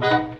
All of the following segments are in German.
Thank you.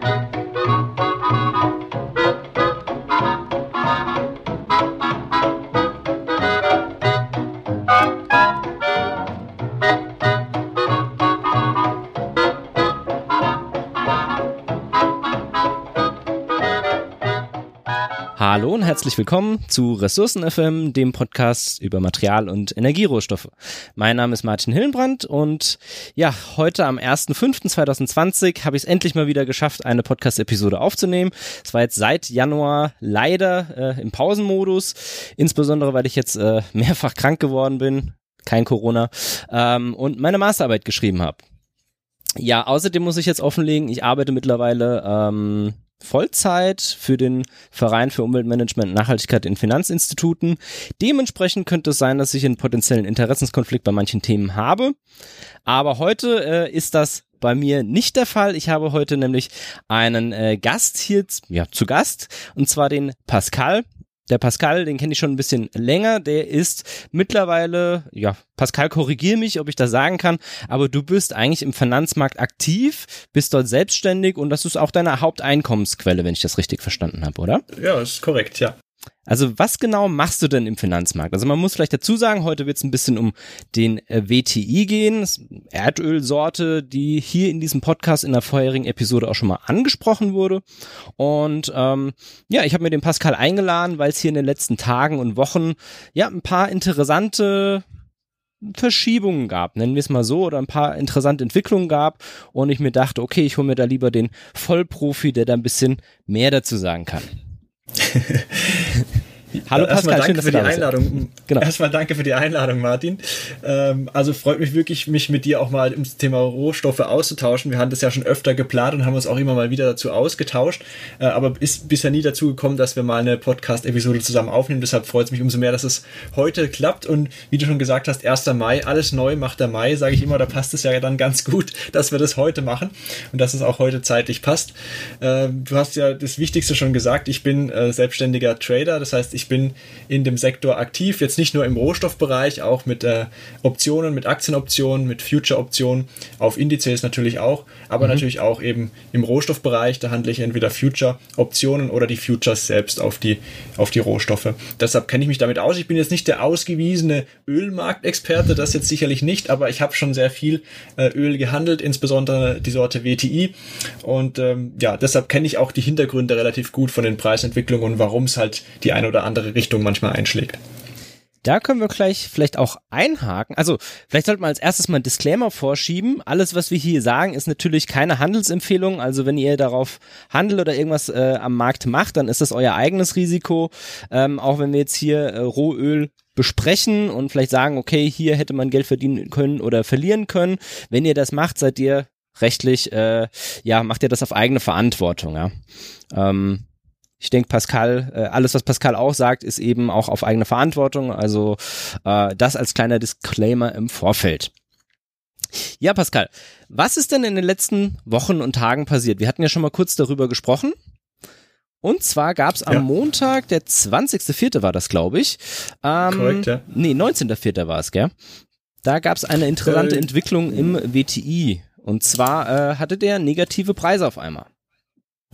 Hallo und herzlich willkommen zu Ressourcen FM, dem Podcast über Material- und Energierohstoffe. Mein Name ist Martin Hillenbrand und ja, heute am 1.5.2020 habe ich es endlich mal wieder geschafft, eine Podcast-Episode aufzunehmen. Es war jetzt seit Januar leider äh, im Pausenmodus, insbesondere weil ich jetzt äh, mehrfach krank geworden bin, kein Corona, ähm, und meine Masterarbeit geschrieben habe. Ja, außerdem muss ich jetzt offenlegen, ich arbeite mittlerweile ähm, Vollzeit für den Verein für Umweltmanagement und Nachhaltigkeit in Finanzinstituten. Dementsprechend könnte es sein, dass ich einen potenziellen Interessenskonflikt bei manchen Themen habe. Aber heute äh, ist das bei mir nicht der Fall. Ich habe heute nämlich einen äh, Gast hier ja, zu Gast, und zwar den Pascal. Der Pascal, den kenne ich schon ein bisschen länger, der ist mittlerweile, ja, Pascal, korrigier mich, ob ich das sagen kann, aber du bist eigentlich im Finanzmarkt aktiv, bist dort selbstständig und das ist auch deine Haupteinkommensquelle, wenn ich das richtig verstanden habe, oder? Ja, ist korrekt, ja. Also was genau machst du denn im Finanzmarkt? Also man muss vielleicht dazu sagen, heute wird es ein bisschen um den äh, WTI gehen, Erdölsorte, die hier in diesem Podcast in der vorherigen Episode auch schon mal angesprochen wurde. Und ähm, ja, ich habe mir den Pascal eingeladen, weil es hier in den letzten Tagen und Wochen ja ein paar interessante Verschiebungen gab, nennen wir es mal so, oder ein paar interessante Entwicklungen gab und ich mir dachte, okay, ich hole mir da lieber den Vollprofi, der da ein bisschen mehr dazu sagen kann. Hallo Pascal, erstmal danke für die Einladung. Genau. Erstmal danke für die Einladung, Martin. Ähm, also freut mich wirklich, mich mit dir auch mal ums Thema Rohstoffe auszutauschen. Wir haben das ja schon öfter geplant und haben uns auch immer mal wieder dazu ausgetauscht, äh, aber ist bisher nie dazu gekommen, dass wir mal eine Podcast-Episode zusammen aufnehmen. Deshalb freut es mich umso mehr, dass es heute klappt. Und wie du schon gesagt hast, 1. Mai, alles neu macht der Mai, sage ich immer. Da passt es ja dann ganz gut, dass wir das heute machen und dass es auch heute zeitlich passt. Äh, du hast ja das Wichtigste schon gesagt. Ich bin äh, selbstständiger Trader, das heißt, ich bin in dem Sektor aktiv, jetzt nicht nur im Rohstoffbereich, auch mit äh, Optionen, mit Aktienoptionen, mit Future-Optionen, auf Indizes natürlich auch, aber mhm. natürlich auch eben im Rohstoffbereich, da handle ich entweder Future-Optionen oder die Futures selbst auf die, auf die Rohstoffe. Deshalb kenne ich mich damit aus. Ich bin jetzt nicht der ausgewiesene Ölmarktexperte, das jetzt sicherlich nicht, aber ich habe schon sehr viel äh, Öl gehandelt, insbesondere die Sorte WTI und ähm, ja, deshalb kenne ich auch die Hintergründe relativ gut von den Preisentwicklungen und warum es halt die eine oder andere Richtung manchmal einschlägt. Da können wir gleich vielleicht auch einhaken. Also vielleicht sollten wir als erstes mal ein Disclaimer vorschieben. Alles, was wir hier sagen, ist natürlich keine Handelsempfehlung. Also wenn ihr darauf handelt oder irgendwas äh, am Markt macht, dann ist das euer eigenes Risiko. Ähm, auch wenn wir jetzt hier äh, Rohöl besprechen und vielleicht sagen, okay, hier hätte man Geld verdienen können oder verlieren können. Wenn ihr das macht, seid ihr rechtlich, äh, ja, macht ihr das auf eigene Verantwortung. Ja. Ähm, ich denke, Pascal, äh, alles, was Pascal auch sagt, ist eben auch auf eigene Verantwortung. Also äh, das als kleiner Disclaimer im Vorfeld. Ja, Pascal, was ist denn in den letzten Wochen und Tagen passiert? Wir hatten ja schon mal kurz darüber gesprochen. Und zwar gab es am ja. Montag, der 20.04. war das, glaube ich. Ähm, Korrekt, ja. Nee, 19.04. war es, gell? Da gab es eine interessante äh, Entwicklung im WTI. Und zwar äh, hatte der negative Preise auf einmal.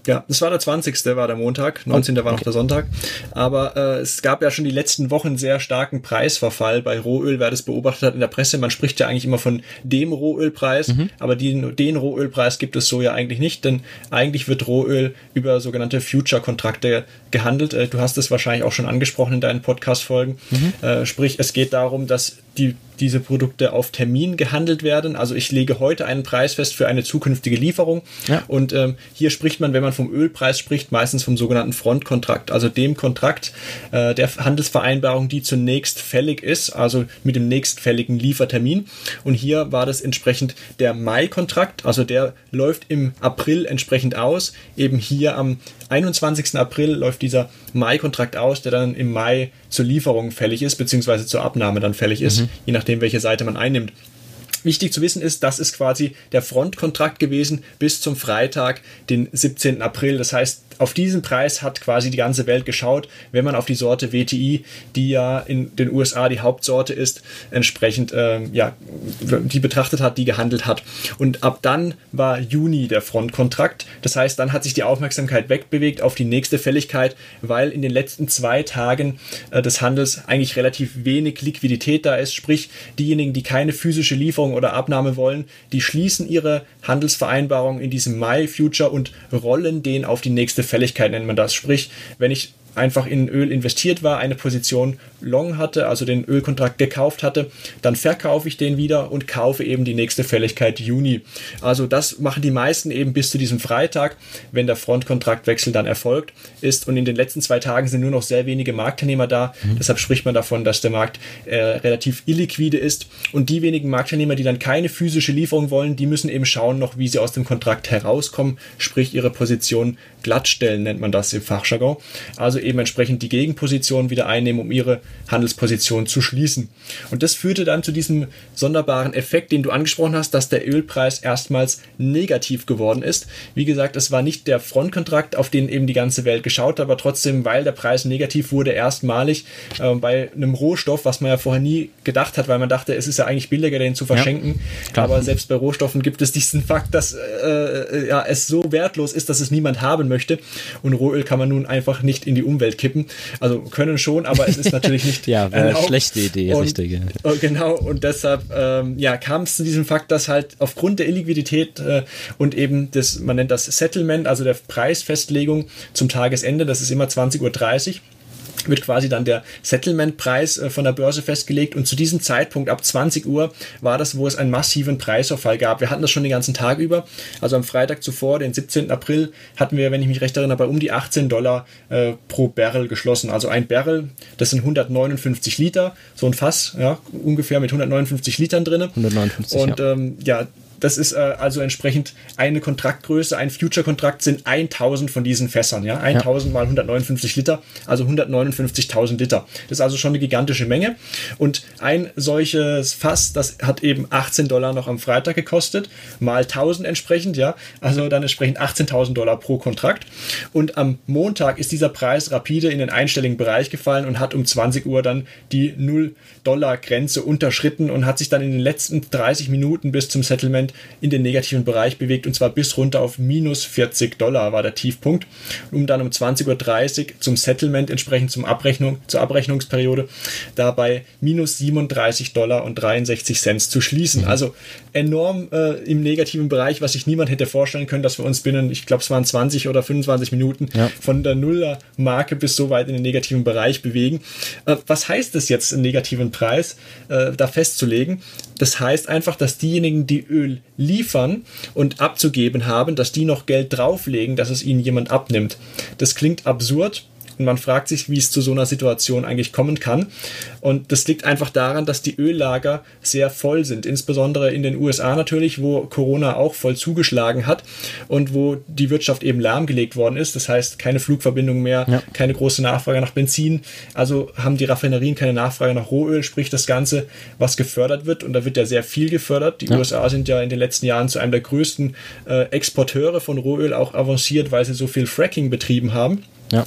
Ja, das war der 20. war der Montag, 19. war noch der Sonntag. Aber äh, es gab ja schon die letzten Wochen sehr starken Preisverfall bei Rohöl, wer das beobachtet hat in der Presse. Man spricht ja eigentlich immer von dem Rohölpreis, mhm. aber die, den Rohölpreis gibt es so ja eigentlich nicht, denn eigentlich wird Rohöl über sogenannte Future-Kontrakte gehandelt. Äh, du hast es wahrscheinlich auch schon angesprochen in deinen Podcast-Folgen. Mhm. Äh, sprich, es geht darum, dass die diese Produkte auf Termin gehandelt werden. Also ich lege heute einen Preis fest für eine zukünftige Lieferung. Ja. Und ähm, hier spricht man, wenn man vom Ölpreis spricht, meistens vom sogenannten Frontkontrakt, also dem Kontrakt äh, der Handelsvereinbarung, die zunächst fällig ist, also mit dem nächstfälligen Liefertermin. Und hier war das entsprechend der Mai-Kontrakt, also der läuft im April entsprechend aus. Eben hier am 21. April läuft dieser Mai-Kontrakt aus, der dann im Mai zur Lieferung fällig ist, beziehungsweise zur Abnahme dann fällig ist, mhm. je nachdem, welche Seite man einnimmt. Wichtig zu wissen ist, das ist quasi der Frontkontrakt gewesen bis zum Freitag, den 17. April. Das heißt, auf diesen Preis hat quasi die ganze Welt geschaut, wenn man auf die Sorte WTI, die ja in den USA die Hauptsorte ist, entsprechend ähm, ja, die betrachtet hat, die gehandelt hat. Und ab dann war Juni der Frontkontrakt. Das heißt, dann hat sich die Aufmerksamkeit wegbewegt auf die nächste Fälligkeit, weil in den letzten zwei Tagen äh, des Handels eigentlich relativ wenig Liquidität da ist. Sprich, diejenigen, die keine physische Lieferung oder Abnahme wollen, die schließen ihre Handelsvereinbarung in diesem Mai-Future und rollen den auf die nächste Fälligkeit nennt man das. Sprich, wenn ich einfach in Öl investiert war, eine Position long hatte, also den Ölkontrakt gekauft hatte, dann verkaufe ich den wieder und kaufe eben die nächste Fälligkeit Juni. Also das machen die meisten eben bis zu diesem Freitag, wenn der Frontkontraktwechsel dann erfolgt ist. Und in den letzten zwei Tagen sind nur noch sehr wenige Marktteilnehmer da. Mhm. Deshalb spricht man davon, dass der Markt äh, relativ illiquide ist. Und die wenigen Marktteilnehmer, die dann keine physische Lieferung wollen, die müssen eben schauen noch, wie sie aus dem Kontrakt herauskommen, sprich ihre Position glattstellen nennt man das im Fachjargon. Also eben entsprechend die Gegenposition wieder einnehmen, um ihre Handelsposition zu schließen. Und das führte dann zu diesem sonderbaren Effekt, den du angesprochen hast, dass der Ölpreis erstmals negativ geworden ist. Wie gesagt, es war nicht der Frontkontrakt, auf den eben die ganze Welt geschaut hat, aber trotzdem, weil der Preis negativ wurde, erstmalig äh, bei einem Rohstoff, was man ja vorher nie gedacht hat, weil man dachte, es ist ja eigentlich billiger, den zu verschenken. Ja, aber selbst bei Rohstoffen gibt es diesen Fakt, dass äh, äh, ja, es so wertlos ist, dass es niemand haben möchte. Und Rohöl kann man nun einfach nicht in die Umwelt kippen. Also können schon, aber es ist natürlich nicht. ja, eine schlechte Idee, und, richtig. Ja. Oh, genau, und deshalb ähm, ja, kam es zu diesem Fakt, dass halt aufgrund der Illiquidität äh, und eben das, man nennt das Settlement, also der Preisfestlegung zum Tagesende, das ist immer 20.30 Uhr wird quasi dann der Settlement-Preis äh, von der Börse festgelegt und zu diesem Zeitpunkt ab 20 Uhr war das, wo es einen massiven Preisverfall gab. Wir hatten das schon den ganzen Tag über. Also am Freitag zuvor, den 17. April, hatten wir, wenn ich mich recht erinnere, bei um die 18 Dollar äh, pro Barrel geschlossen. Also ein Barrel, das sind 159 Liter, so ein Fass, ja, ungefähr mit 159 Litern drin. 159, und ja. Ähm, ja, das ist äh, also entsprechend eine Kontraktgröße. Ein Future-Kontrakt sind 1000 von diesen Fässern. Ja? 1000 ja. mal 159 Liter, also 159.000 Liter. Das ist also schon eine gigantische Menge. Und ein solches Fass, das hat eben 18 Dollar noch am Freitag gekostet, mal 1000 entsprechend. ja, Also dann entsprechend 18.000 Dollar pro Kontrakt. Und am Montag ist dieser Preis rapide in den einstelligen Bereich gefallen und hat um 20 Uhr dann die 0-Dollar-Grenze unterschritten und hat sich dann in den letzten 30 Minuten bis zum Settlement in den negativen Bereich bewegt und zwar bis runter auf minus 40 Dollar war der Tiefpunkt, um dann um 20.30 Uhr zum Settlement entsprechend zum Abrechnung, zur Abrechnungsperiode dabei minus 37 Dollar und 63 Cent zu schließen. Mhm. Also enorm äh, im negativen Bereich, was sich niemand hätte vorstellen können, dass wir uns binnen, ich glaube, es waren 20 oder 25 Minuten ja. von der Nuller-Marke bis so weit in den negativen Bereich bewegen. Äh, was heißt es jetzt, einen negativen Preis äh, da festzulegen? Das heißt einfach, dass diejenigen, die Öl liefern und abzugeben haben, dass die noch Geld drauflegen, dass es ihnen jemand abnimmt. Das klingt absurd, und man fragt sich, wie es zu so einer Situation eigentlich kommen kann. Und das liegt einfach daran, dass die Öllager sehr voll sind, insbesondere in den USA natürlich, wo Corona auch voll zugeschlagen hat und wo die Wirtschaft eben lahmgelegt worden ist. Das heißt, keine Flugverbindung mehr, ja. keine große Nachfrage nach Benzin. Also haben die Raffinerien keine Nachfrage nach Rohöl, sprich das Ganze, was gefördert wird. Und da wird ja sehr viel gefördert. Die ja. USA sind ja in den letzten Jahren zu einem der größten äh, Exporteure von Rohöl auch avanciert, weil sie so viel Fracking betrieben haben. Ja.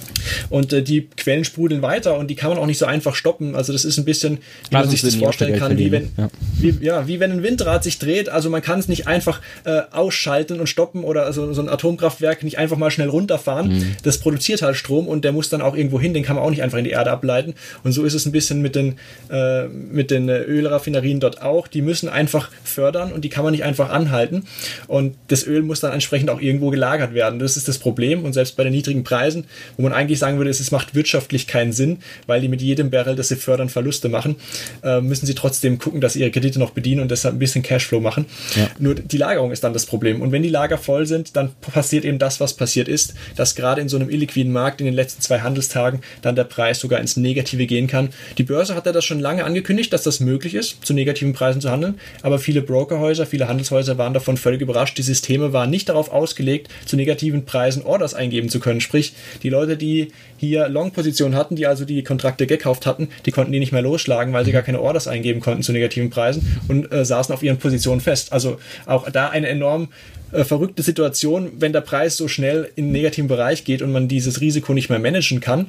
Und äh, die Quellen sprudeln weiter und die kann man auch nicht so einfach stoppen. Also das ist ein bisschen, wie man sich das vorstellen kann, wie wenn, ja. Wie, ja, wie wenn ein Windrad sich dreht. Also man kann es nicht einfach äh, ausschalten und stoppen oder also so ein Atomkraftwerk nicht einfach mal schnell runterfahren. Mhm. Das produziert halt Strom und der muss dann auch irgendwo hin. Den kann man auch nicht einfach in die Erde ableiten. Und so ist es ein bisschen mit den, äh, mit den äh, Ölraffinerien dort auch. Die müssen einfach fördern und die kann man nicht einfach anhalten. Und das Öl muss dann entsprechend auch irgendwo gelagert werden. Das ist das Problem. Und selbst bei den niedrigen Preisen wo man eigentlich sagen würde, es macht wirtschaftlich keinen Sinn, weil die mit jedem Barrel, das sie fördern, Verluste machen, äh, müssen sie trotzdem gucken, dass sie ihre Kredite noch bedienen und deshalb ein bisschen Cashflow machen. Ja. Nur die Lagerung ist dann das Problem. Und wenn die Lager voll sind, dann passiert eben das, was passiert ist, dass gerade in so einem illiquiden Markt in den letzten zwei Handelstagen dann der Preis sogar ins Negative gehen kann. Die Börse hat ja das schon lange angekündigt, dass das möglich ist, zu negativen Preisen zu handeln, aber viele Brokerhäuser, viele Handelshäuser waren davon völlig überrascht. Die Systeme waren nicht darauf ausgelegt, zu negativen Preisen Orders eingeben zu können. Sprich, die Leute, die hier Long-Positionen hatten, die also die Kontrakte gekauft hatten, die konnten die nicht mehr losschlagen, weil sie gar keine Orders eingeben konnten zu negativen Preisen und äh, saßen auf ihren Positionen fest. Also auch da eine enorm äh, verrückte Situation, wenn der Preis so schnell in den negativen Bereich geht und man dieses Risiko nicht mehr managen kann.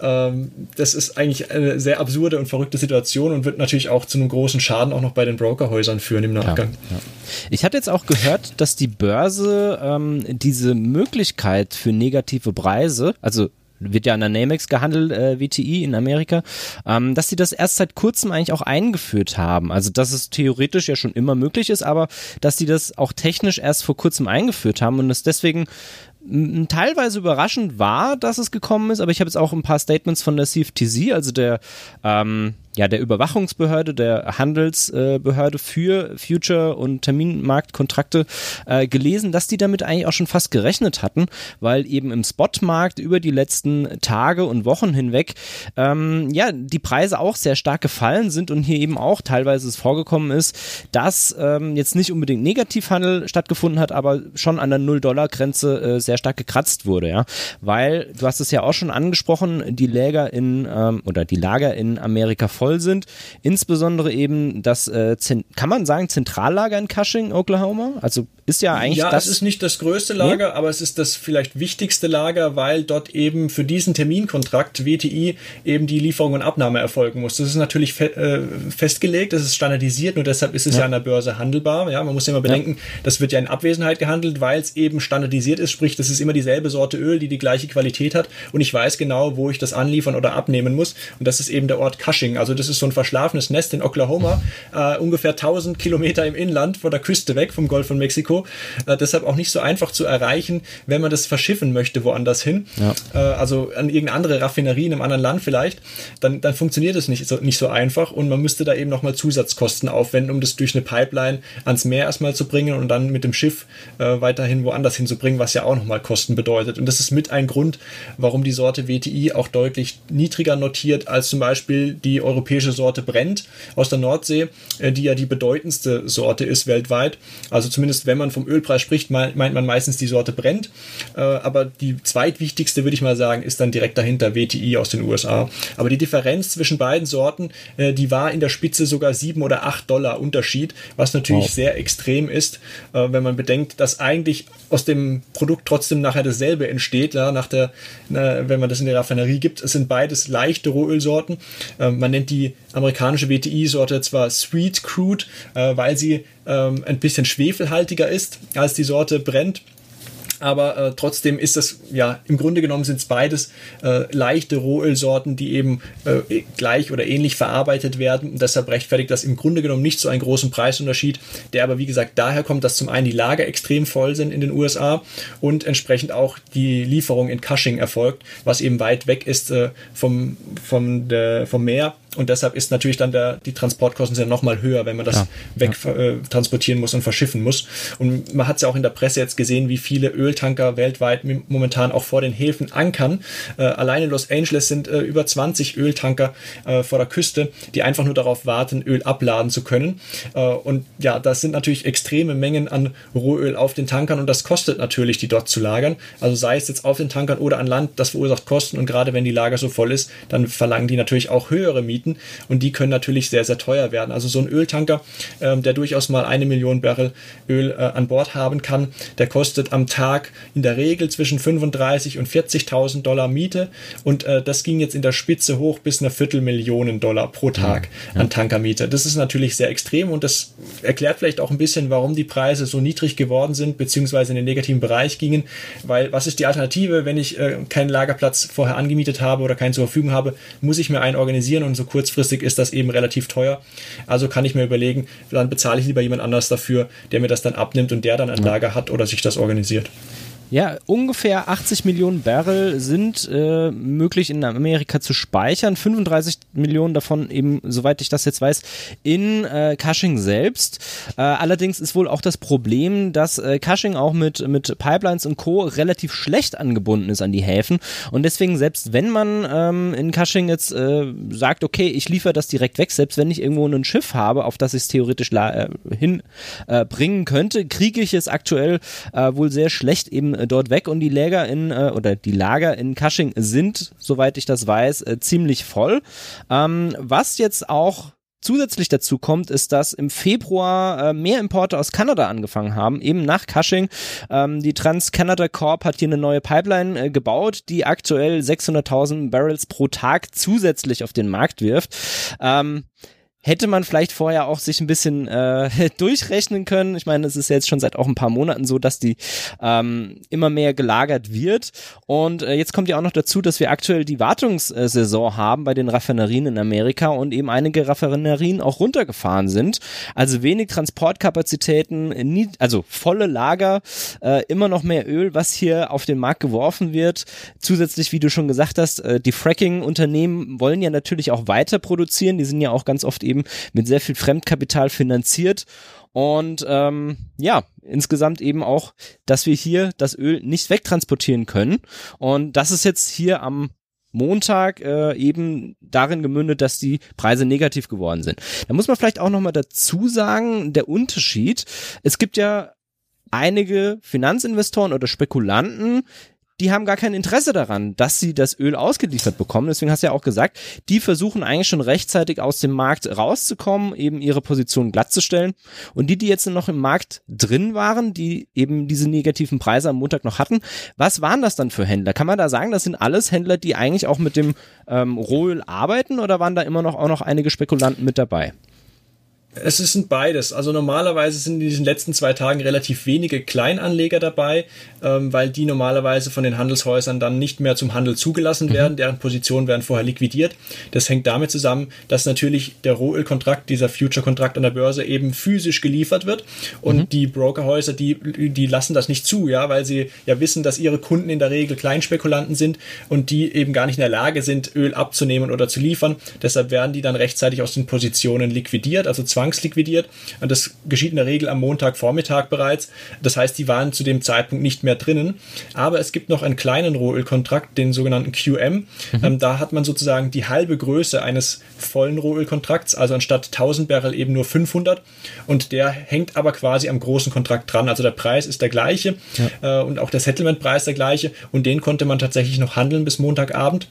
Ähm, das ist eigentlich eine sehr absurde und verrückte Situation und wird natürlich auch zu einem großen Schaden auch noch bei den Brokerhäusern führen im Nachgang. Ja, ja. Ich hatte jetzt auch gehört, dass die Börse ähm, diese Möglichkeit für negative Preise, also wird ja an der Namex gehandelt, äh, WTI in Amerika, ähm, dass sie das erst seit kurzem eigentlich auch eingeführt haben. Also dass es theoretisch ja schon immer möglich ist, aber dass sie das auch technisch erst vor kurzem eingeführt haben und es deswegen teilweise überraschend war, dass es gekommen ist, aber ich habe jetzt auch ein paar Statements von der CFTC, also der ähm, ja, der Überwachungsbehörde, der Handelsbehörde für Future- und Terminmarktkontrakte äh, gelesen, dass die damit eigentlich auch schon fast gerechnet hatten, weil eben im Spotmarkt über die letzten Tage und Wochen hinweg ähm, ja die Preise auch sehr stark gefallen sind und hier eben auch teilweise es vorgekommen ist, dass ähm, jetzt nicht unbedingt Negativhandel stattgefunden hat, aber schon an der Null-Dollar-Grenze äh, sehr stark gekratzt wurde, ja, weil du hast es ja auch schon angesprochen, die Lager in ähm, oder die Lager in Amerika voll voll sind. Insbesondere eben das, äh, kann man sagen, Zentrallager in Cushing, Oklahoma? Also ist ja eigentlich ja, das. es ist nicht das größte Lager, nee? aber es ist das vielleicht wichtigste Lager, weil dort eben für diesen Terminkontrakt WTI eben die Lieferung und Abnahme erfolgen muss. Das ist natürlich fe äh, festgelegt, das ist standardisiert, nur deshalb ist es ja. ja an der Börse handelbar. Ja, man muss ja immer bedenken, ja. das wird ja in Abwesenheit gehandelt, weil es eben standardisiert ist, sprich, das ist immer dieselbe Sorte Öl, die die gleiche Qualität hat und ich weiß genau, wo ich das anliefern oder abnehmen muss und das ist eben der Ort Cushing. Also das ist so ein verschlafenes Nest in Oklahoma, äh, ungefähr 1000 Kilometer im Inland von der Küste weg vom Golf von Mexiko äh, deshalb auch nicht so einfach zu erreichen, wenn man das verschiffen möchte woanders hin. Ja. Äh, also an irgendeine andere Raffinerie in einem anderen Land vielleicht, dann, dann funktioniert es nicht so, nicht so einfach und man müsste da eben nochmal Zusatzkosten aufwenden, um das durch eine Pipeline ans Meer erstmal zu bringen und dann mit dem Schiff äh, weiterhin woanders hinzubringen, was ja auch nochmal Kosten bedeutet. Und das ist mit ein Grund, warum die Sorte WTI auch deutlich niedriger notiert als zum Beispiel die europäische Sorte Brent aus der Nordsee, äh, die ja die bedeutendste Sorte ist weltweit. Also zumindest wenn man vom Ölpreis spricht, meint man meistens die Sorte brennt. Äh, aber die zweitwichtigste, würde ich mal sagen, ist dann direkt dahinter WTI aus den USA. Aber die Differenz zwischen beiden Sorten, äh, die war in der Spitze sogar 7 oder 8 Dollar Unterschied, was natürlich wow. sehr extrem ist, wenn man bedenkt, dass eigentlich aus dem Produkt trotzdem nachher dasselbe entsteht, ja, nach der, na, wenn man das in der Raffinerie gibt. Es sind beides leichte Rohölsorten. man nennt die amerikanische WTI-Sorte zwar Sweet Crude, weil sie ähm, ein bisschen schwefelhaltiger ist als die Sorte brennt aber äh, trotzdem ist das, ja, im Grunde genommen sind es beides äh, leichte Rohölsorten, die eben äh, gleich oder ähnlich verarbeitet werden. Und deshalb rechtfertigt das im Grunde genommen nicht so einen großen Preisunterschied, der aber wie gesagt daher kommt, dass zum einen die Lager extrem voll sind in den USA und entsprechend auch die Lieferung in Cushing erfolgt, was eben weit weg ist äh, vom, vom, der, vom Meer und deshalb ist natürlich dann der, die Transportkosten sind nochmal höher, wenn man das ja, weg ja. Äh, transportieren muss und verschiffen muss. Und man hat es ja auch in der Presse jetzt gesehen, wie viele Öltanker weltweit momentan auch vor den Häfen ankern. Äh, allein in Los Angeles sind äh, über 20 Öltanker äh, vor der Küste, die einfach nur darauf warten, Öl abladen zu können. Äh, und ja, das sind natürlich extreme Mengen an Rohöl auf den Tankern und das kostet natürlich, die dort zu lagern. Also sei es jetzt auf den Tankern oder an Land, das verursacht Kosten und gerade wenn die Lager so voll ist, dann verlangen die natürlich auch höhere Mieten Mieten und die können natürlich sehr, sehr teuer werden. Also so ein Öltanker, ähm, der durchaus mal eine Million Barrel Öl äh, an Bord haben kann, der kostet am Tag in der Regel zwischen 35 und 40.000 Dollar Miete und äh, das ging jetzt in der Spitze hoch bis eine Viertelmillion Dollar pro Tag ja, an Tankermiete. Das ist natürlich sehr extrem und das erklärt vielleicht auch ein bisschen, warum die Preise so niedrig geworden sind, beziehungsweise in den negativen Bereich gingen, weil was ist die Alternative, wenn ich äh, keinen Lagerplatz vorher angemietet habe oder keinen zur Verfügung habe, muss ich mir einen organisieren und so kurzfristig ist das eben relativ teuer. Also kann ich mir überlegen, dann bezahle ich lieber jemand anders dafür, der mir das dann abnimmt und der dann ein Lager hat oder sich das organisiert. Ja, ungefähr 80 Millionen Barrel sind äh, möglich in Amerika zu speichern. 35 Millionen davon eben, soweit ich das jetzt weiß, in äh, Cushing selbst. Äh, allerdings ist wohl auch das Problem, dass äh, Cushing auch mit, mit Pipelines und Co. relativ schlecht angebunden ist an die Häfen. Und deswegen, selbst wenn man ähm, in Cushing jetzt äh, sagt, okay, ich liefere das direkt weg, selbst wenn ich irgendwo ein Schiff habe, auf das ich es theoretisch äh, hinbringen äh, könnte, kriege ich es aktuell äh, wohl sehr schlecht eben äh, dort weg und die Lager in äh, oder die Lager in Cushing sind, soweit ich das weiß, äh, ziemlich voll. Ähm, was jetzt auch zusätzlich dazu kommt, ist, dass im Februar äh, mehr Importe aus Kanada angefangen haben, eben nach Cushing. Ähm, die Trans-Canada Corp hat hier eine neue Pipeline äh, gebaut, die aktuell 600.000 Barrels pro Tag zusätzlich auf den Markt wirft. Ähm, hätte man vielleicht vorher auch sich ein bisschen äh, durchrechnen können. Ich meine, es ist jetzt schon seit auch ein paar Monaten so, dass die ähm, immer mehr gelagert wird. Und äh, jetzt kommt ja auch noch dazu, dass wir aktuell die Wartungssaison haben bei den Raffinerien in Amerika und eben einige Raffinerien auch runtergefahren sind. Also wenig Transportkapazitäten, nie, also volle Lager, äh, immer noch mehr Öl, was hier auf den Markt geworfen wird. Zusätzlich, wie du schon gesagt hast, äh, die Fracking-Unternehmen wollen ja natürlich auch weiter produzieren. Die sind ja auch ganz oft eben eben mit sehr viel Fremdkapital finanziert. Und ähm, ja, insgesamt eben auch, dass wir hier das Öl nicht wegtransportieren können. Und das ist jetzt hier am Montag äh, eben darin gemündet, dass die Preise negativ geworden sind. Da muss man vielleicht auch nochmal dazu sagen, der Unterschied, es gibt ja einige Finanzinvestoren oder Spekulanten, die haben gar kein Interesse daran, dass sie das Öl ausgeliefert bekommen. Deswegen hast du ja auch gesagt, die versuchen eigentlich schon rechtzeitig aus dem Markt rauszukommen, eben ihre Position glattzustellen. Und die, die jetzt noch im Markt drin waren, die eben diese negativen Preise am Montag noch hatten, was waren das dann für Händler? Kann man da sagen, das sind alles Händler, die eigentlich auch mit dem ähm, Rohöl arbeiten oder waren da immer noch auch noch einige Spekulanten mit dabei? Es sind beides. Also normalerweise sind in diesen letzten zwei Tagen relativ wenige Kleinanleger dabei, ähm, weil die normalerweise von den Handelshäusern dann nicht mehr zum Handel zugelassen mhm. werden. Deren Positionen werden vorher liquidiert. Das hängt damit zusammen, dass natürlich der Rohölkontrakt, dieser Future-Kontrakt an der Börse eben physisch geliefert wird. Und mhm. die Brokerhäuser, die, die lassen das nicht zu, ja, weil sie ja wissen, dass ihre Kunden in der Regel Kleinspekulanten sind und die eben gar nicht in der Lage sind, Öl abzunehmen oder zu liefern. Deshalb werden die dann rechtzeitig aus den Positionen liquidiert, also zwang zwangsliquidiert. Und das geschieht in der Regel am Montagvormittag bereits. Das heißt, die waren zu dem Zeitpunkt nicht mehr drinnen. Aber es gibt noch einen kleinen Rohölkontrakt, den sogenannten QM. Mhm. Ähm, da hat man sozusagen die halbe Größe eines vollen Rohölkontrakts, also anstatt 1000 Barrel eben nur 500. Und der hängt aber quasi am großen Kontrakt dran. Also der Preis ist der gleiche ja. äh, und auch der Settlementpreis der gleiche. Und den konnte man tatsächlich noch handeln bis Montagabend.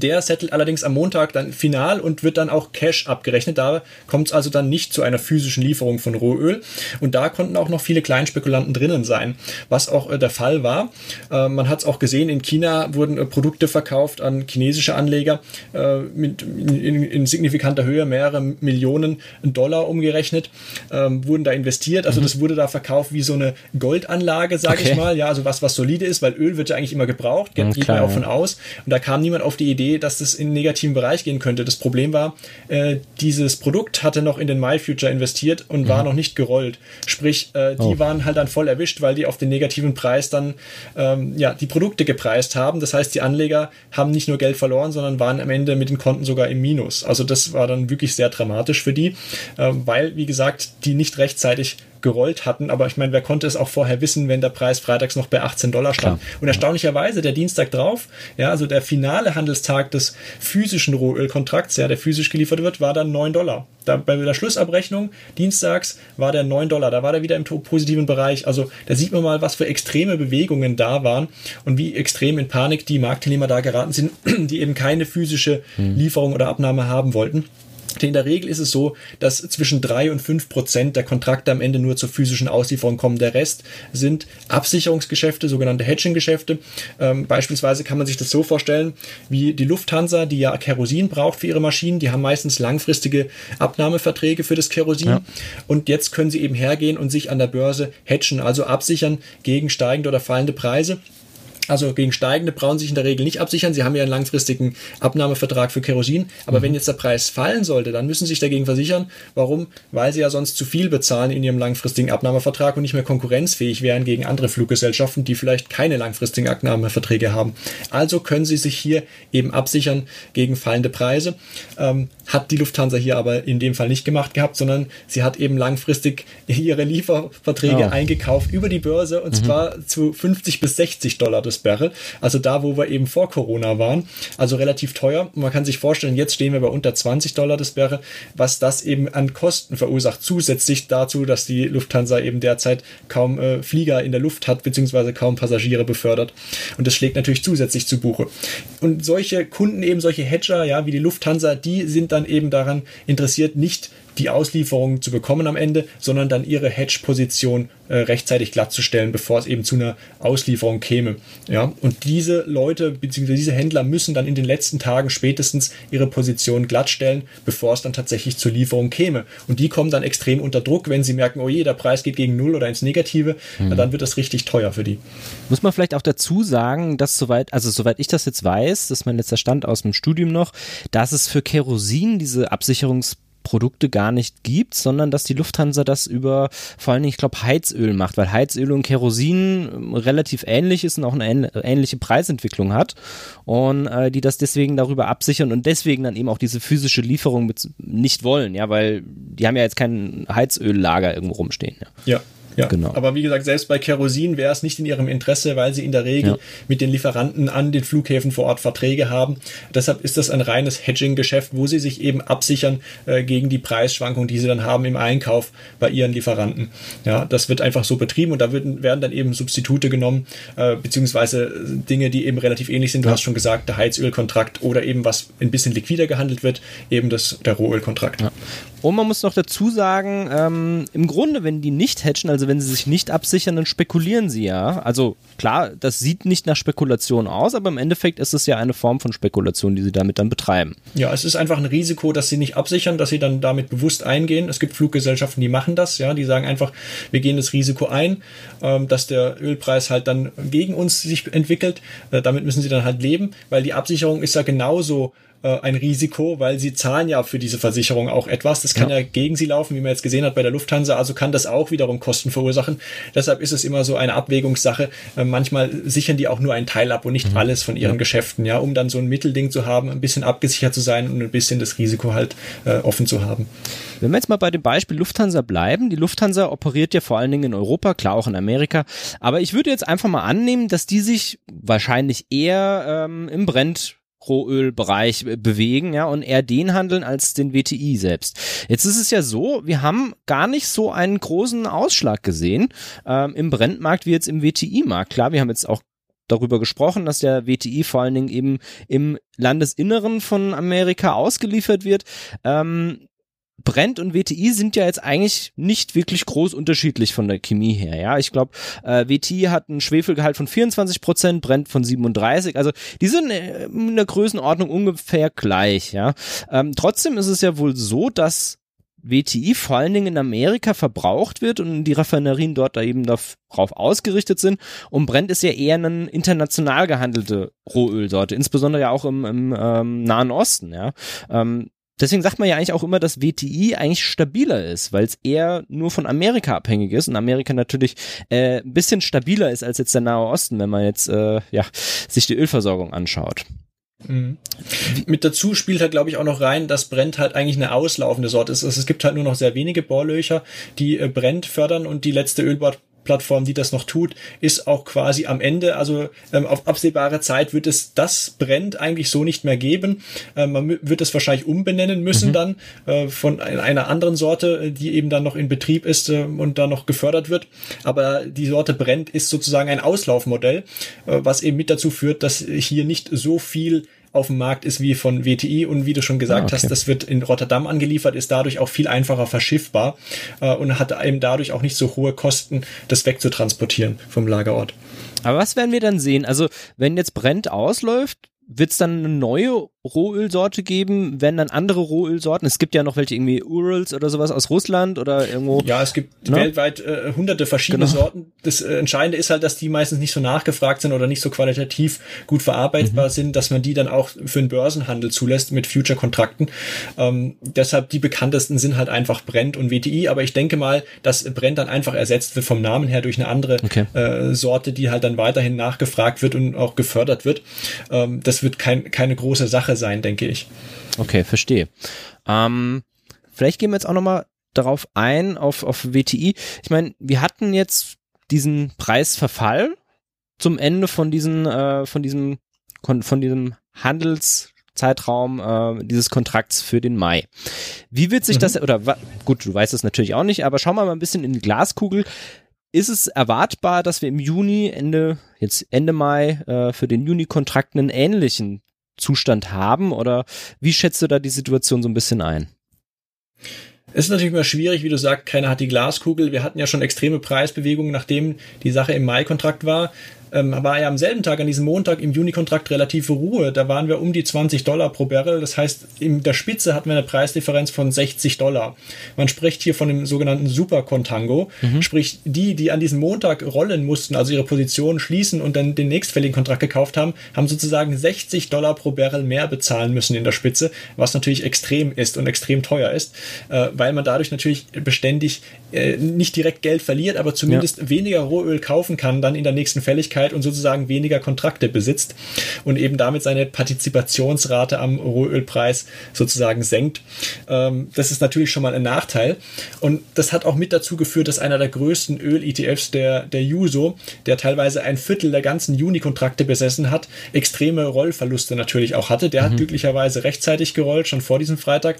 Der settelt allerdings am Montag dann final und wird dann auch Cash abgerechnet. Da kommt es also dann nicht zu einer physischen Lieferung von Rohöl. Und da konnten auch noch viele Kleinspekulanten drinnen sein, was auch äh, der Fall war. Äh, man hat es auch gesehen, in China wurden äh, Produkte verkauft an chinesische Anleger äh, mit, in, in, signifikanter Höhe, mehrere Millionen Dollar umgerechnet, ähm, wurden da investiert. Also mhm. das wurde da verkauft wie so eine Goldanlage, sage okay. ich mal. Ja, also was, was solide ist, weil Öl wird ja eigentlich immer gebraucht, geht, mhm, man auch von aus. Und da kam niemand auf die Idee, Idee, dass das in den negativen Bereich gehen könnte. Das Problem war, äh, dieses Produkt hatte noch in den MyFuture investiert und mhm. war noch nicht gerollt. Sprich, äh, die oh. waren halt dann voll erwischt, weil die auf den negativen Preis dann ähm, ja, die Produkte gepreist haben. Das heißt, die Anleger haben nicht nur Geld verloren, sondern waren am Ende mit den Konten sogar im Minus. Also das war dann wirklich sehr dramatisch für die, äh, weil, wie gesagt, die nicht rechtzeitig gerollt hatten. Aber ich meine, wer konnte es auch vorher wissen, wenn der Preis freitags noch bei 18 Dollar stand? Klar. Und erstaunlicherweise der Dienstag drauf, ja, also der finale Handelstag des physischen Rohölkontrakts, ja, der physisch geliefert wird, war dann 9 Dollar. Da, bei der Schlussabrechnung dienstags war der 9 Dollar. Da war der wieder im positiven Bereich. Also da sieht man mal, was für extreme Bewegungen da waren und wie extrem in Panik die Marktteilnehmer da geraten sind, die eben keine physische hm. Lieferung oder Abnahme haben wollten. In der Regel ist es so, dass zwischen drei und fünf Prozent der Kontrakte am Ende nur zur physischen Auslieferung kommen. Der Rest sind Absicherungsgeschäfte, sogenannte Hedging-Geschäfte. Ähm, beispielsweise kann man sich das so vorstellen, wie die Lufthansa, die ja Kerosin braucht für ihre Maschinen. Die haben meistens langfristige Abnahmeverträge für das Kerosin. Ja. Und jetzt können sie eben hergehen und sich an der Börse hedgen, also absichern gegen steigende oder fallende Preise. Also gegen steigende brauchen sich in der Regel nicht absichern. Sie haben ja einen langfristigen Abnahmevertrag für Kerosin. Aber mhm. wenn jetzt der Preis fallen sollte, dann müssen sie sich dagegen versichern. Warum? Weil sie ja sonst zu viel bezahlen in ihrem langfristigen Abnahmevertrag und nicht mehr konkurrenzfähig wären gegen andere Fluggesellschaften, die vielleicht keine langfristigen Abnahmeverträge haben. Also können sie sich hier eben absichern gegen fallende Preise. Ähm, hat die Lufthansa hier aber in dem Fall nicht gemacht gehabt, sondern sie hat eben langfristig ihre Lieferverträge oh. eingekauft über die Börse und mhm. zwar zu 50 bis 60 Dollar das Barrel. Also da, wo wir eben vor Corona waren. Also relativ teuer. Und man kann sich vorstellen, jetzt stehen wir bei unter 20 Dollar das Barrel, was das eben an Kosten verursacht. Zusätzlich dazu, dass die Lufthansa eben derzeit kaum äh, Flieger in der Luft hat, beziehungsweise kaum Passagiere befördert. Und das schlägt natürlich zusätzlich zu Buche. Und solche Kunden, eben solche Hedger, ja, wie die Lufthansa, die sind dann eben daran interessiert, nicht die Auslieferung zu bekommen am Ende, sondern dann ihre Hedge-Position äh, rechtzeitig glattzustellen, bevor es eben zu einer Auslieferung käme. Ja, und diese Leute bzw. diese Händler müssen dann in den letzten Tagen spätestens ihre Position glattstellen, bevor es dann tatsächlich zur Lieferung käme. Und die kommen dann extrem unter Druck, wenn sie merken, oh je, der Preis geht gegen Null oder ins Negative, mhm. dann wird das richtig teuer für die. Muss man vielleicht auch dazu sagen, dass soweit, also soweit ich das jetzt weiß, das ist mein letzter Stand aus dem Studium noch, dass es für Kerosin diese Absicherungs Produkte gar nicht gibt, sondern dass die Lufthansa das über vor allen Dingen, ich glaube, Heizöl macht, weil Heizöl und Kerosin ähm, relativ ähnlich ist und auch eine ähnliche Preisentwicklung hat und äh, die das deswegen darüber absichern und deswegen dann eben auch diese physische Lieferung nicht wollen, ja, weil die haben ja jetzt kein Heizöllager irgendwo rumstehen. Ja. ja. Ja, genau. Aber wie gesagt, selbst bei Kerosin wäre es nicht in ihrem Interesse, weil sie in der Regel ja. mit den Lieferanten an den Flughäfen vor Ort Verträge haben. Deshalb ist das ein reines Hedging-Geschäft, wo sie sich eben absichern äh, gegen die Preisschwankungen, die sie dann haben im Einkauf bei ihren Lieferanten. Ja, das wird einfach so betrieben und da werden, werden dann eben Substitute genommen, äh, beziehungsweise Dinge, die eben relativ ähnlich sind. Du ja. hast schon gesagt, der Heizölkontrakt oder eben was ein bisschen liquider gehandelt wird, eben das, der Rohölkontrakt. Ja. Und man muss noch dazu sagen, ähm, im Grunde, wenn die nicht hatchen, also wenn sie sich nicht absichern, dann spekulieren sie ja. Also klar, das sieht nicht nach Spekulation aus, aber im Endeffekt ist es ja eine Form von Spekulation, die sie damit dann betreiben. Ja, es ist einfach ein Risiko, dass sie nicht absichern, dass sie dann damit bewusst eingehen. Es gibt Fluggesellschaften, die machen das, ja, die sagen einfach, wir gehen das Risiko ein, ähm, dass der Ölpreis halt dann gegen uns sich entwickelt. Äh, damit müssen sie dann halt leben, weil die Absicherung ist ja genauso äh, ein Risiko, weil sie zahlen ja für diese Versicherung auch etwas. Das kann ja. ja. gegen sie laufen, wie man jetzt gesehen hat bei der Lufthansa. Also kann das auch wiederum Kosten verursachen. Deshalb ist es immer so eine Abwägungssache. Äh, manchmal sichern die auch nur einen Teil ab und nicht mhm. alles von ihren ja. Geschäften, ja, um dann so ein Mittelding zu haben, ein bisschen abgesichert zu sein und ein bisschen das Risiko halt äh, offen zu haben. Wenn wir jetzt mal bei dem Beispiel Lufthansa bleiben, die Lufthansa operiert ja vor allen Dingen in Europa, klar auch in Amerika, aber ich würde jetzt einfach mal annehmen, dass die sich wahrscheinlich eher ähm, im Brent Rohölbereich bewegen, ja, und eher den handeln als den WTI selbst. Jetzt ist es ja so, wir haben gar nicht so einen großen Ausschlag gesehen ähm, im Brennmarkt wie jetzt im WTI-Markt. Klar, wir haben jetzt auch darüber gesprochen, dass der WTI vor allen Dingen eben im Landesinneren von Amerika ausgeliefert wird. Ähm, Brent und WTI sind ja jetzt eigentlich nicht wirklich groß unterschiedlich von der Chemie her. Ja, ich glaube, äh, WTI hat einen Schwefelgehalt von 24 Prozent, Brent von 37. Also die sind äh, in der Größenordnung ungefähr gleich. Ja, ähm, trotzdem ist es ja wohl so, dass WTI vor allen Dingen in Amerika verbraucht wird und die Raffinerien dort da eben darauf ausgerichtet sind. Und Brent ist ja eher eine international gehandelte Rohölsorte, insbesondere ja auch im, im ähm, Nahen Osten. Ja, ähm, Deswegen sagt man ja eigentlich auch immer, dass WTI eigentlich stabiler ist, weil es eher nur von Amerika abhängig ist und Amerika natürlich äh, ein bisschen stabiler ist als jetzt der Nahe Osten, wenn man jetzt äh, ja, sich die Ölversorgung anschaut. Mhm. Mit dazu spielt halt, glaube ich, auch noch rein, dass Brent halt eigentlich eine auslaufende Sorte ist. Also es gibt halt nur noch sehr wenige Bohrlöcher, die äh, Brent fördern und die letzte Ölbohr Plattform, die das noch tut, ist auch quasi am Ende. Also ähm, auf absehbare Zeit wird es das brennt eigentlich so nicht mehr geben. Ähm, man wird es wahrscheinlich umbenennen müssen mhm. dann äh, von einer anderen Sorte, die eben dann noch in Betrieb ist äh, und da noch gefördert wird. Aber die Sorte brennt ist sozusagen ein Auslaufmodell, äh, was eben mit dazu führt, dass hier nicht so viel auf dem Markt ist wie von WTI und wie du schon gesagt ah, okay. hast, das wird in Rotterdam angeliefert, ist dadurch auch viel einfacher verschiffbar äh, und hat eben dadurch auch nicht so hohe Kosten, das wegzutransportieren vom Lagerort. Aber was werden wir dann sehen? Also, wenn jetzt Brent ausläuft, wird es dann eine neue Rohölsorte geben, wenn dann andere Rohölsorten? Es gibt ja noch welche irgendwie Urals oder sowas aus Russland oder irgendwo. Ja, es gibt ne? weltweit äh, hunderte verschiedene genau. Sorten. Das äh, Entscheidende ist halt, dass die meistens nicht so nachgefragt sind oder nicht so qualitativ gut verarbeitbar mhm. sind, dass man die dann auch für den Börsenhandel zulässt mit Future-Kontrakten. Ähm, deshalb die bekanntesten sind halt einfach Brent und WTI, aber ich denke mal, dass Brent dann einfach ersetzt wird vom Namen her durch eine andere okay. äh, Sorte, die halt dann weiterhin nachgefragt wird und auch gefördert wird. Ähm, das wird kein, keine große Sache sein, denke ich. Okay, verstehe. Ähm, vielleicht gehen wir jetzt auch nochmal darauf ein, auf, auf WTI. Ich meine, wir hatten jetzt diesen Preisverfall zum Ende von diesen, äh, von diesem, von diesem Handelszeitraum äh, dieses Kontrakts für den Mai. Wie wird sich mhm. das, oder gut, du weißt es natürlich auch nicht, aber schau mal ein bisschen in die Glaskugel. Ist es erwartbar, dass wir im Juni, Ende, jetzt Ende Mai, äh, für den Juni-Kontrakt einen ähnlichen Zustand haben? Oder wie schätzt du da die Situation so ein bisschen ein? Es ist natürlich immer schwierig, wie du sagst, keiner hat die Glaskugel. Wir hatten ja schon extreme Preisbewegungen, nachdem die Sache im Mai-Kontrakt war ähm, war ja am selben Tag, an diesem Montag im Juni-Kontrakt relative Ruhe. Da waren wir um die 20 Dollar pro Barrel. Das heißt, in der Spitze hatten wir eine Preisdifferenz von 60 Dollar. Man spricht hier von dem sogenannten Super-Contango. Mhm. Sprich, die, die an diesem Montag rollen mussten, also ihre Positionen schließen und dann den nächstfälligen Kontrakt gekauft haben, haben sozusagen 60 Dollar pro Barrel mehr bezahlen müssen in der Spitze, was natürlich extrem ist und extrem teuer ist, äh, weil man dadurch natürlich beständig äh, nicht direkt Geld verliert, aber zumindest ja. weniger Rohöl kaufen kann dann in der nächsten Fälligkeit Geschwindigkeit und sozusagen weniger Kontrakte besitzt und eben damit seine Partizipationsrate am Rohölpreis sozusagen senkt. Ähm, das ist natürlich schon mal ein Nachteil. Und das hat auch mit dazu geführt, dass einer der größten Öl-ETFs, der, der Juso, der teilweise ein Viertel der ganzen Juni-Kontrakte besessen hat, extreme Rollverluste natürlich auch hatte. Der mhm. hat glücklicherweise rechtzeitig gerollt, schon vor diesem Freitag.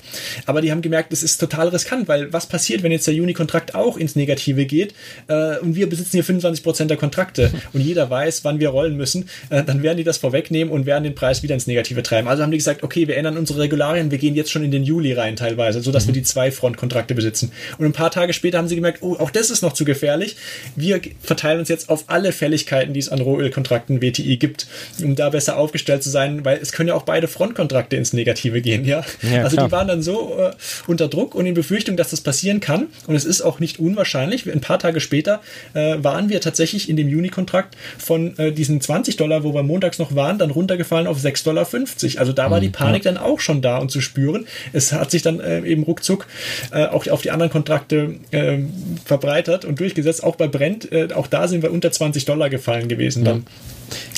Aber die haben gemerkt, es ist total riskant, weil was passiert, wenn jetzt der Juni-Kontrakt auch ins Negative geht äh, und wir besitzen hier 25 Prozent der Kontrakte und jeder weiß, wann wir rollen müssen, äh, dann werden die das vorwegnehmen und werden den Preis wieder ins Negative treiben. Also haben die gesagt, okay, wir ändern unsere Regularien, wir gehen jetzt schon in den Juli rein teilweise, sodass mhm. wir die zwei Frontkontrakte besitzen. Und ein paar Tage später haben sie gemerkt, oh, auch das ist noch zu gefährlich. Wir verteilen uns jetzt auf alle Fälligkeiten, die es an Rohölkontrakten WTI gibt, um da besser aufgestellt zu sein, weil es können ja auch beide Frontkontrakte ins Negative gehen, ja. ja also klar. die waren dann so äh, unter Druck und in Befürchtung, dass das passieren kann. Und es ist auch nicht unwahrscheinlich. Ein paar Tage später äh, waren wir tatsächlich in dem Juni-Kontrakt von äh, diesen 20 Dollar, wo wir montags noch waren, dann runtergefallen auf 6,50 Dollar. Also da war die mhm, Panik dann auch schon da und zu spüren. Es hat sich dann äh, eben ruckzuck äh, auch auf die anderen Kontrakte äh, verbreitert und durchgesetzt. Auch bei Brent, äh, auch da sind wir unter 20 Dollar gefallen gewesen dann. Ja.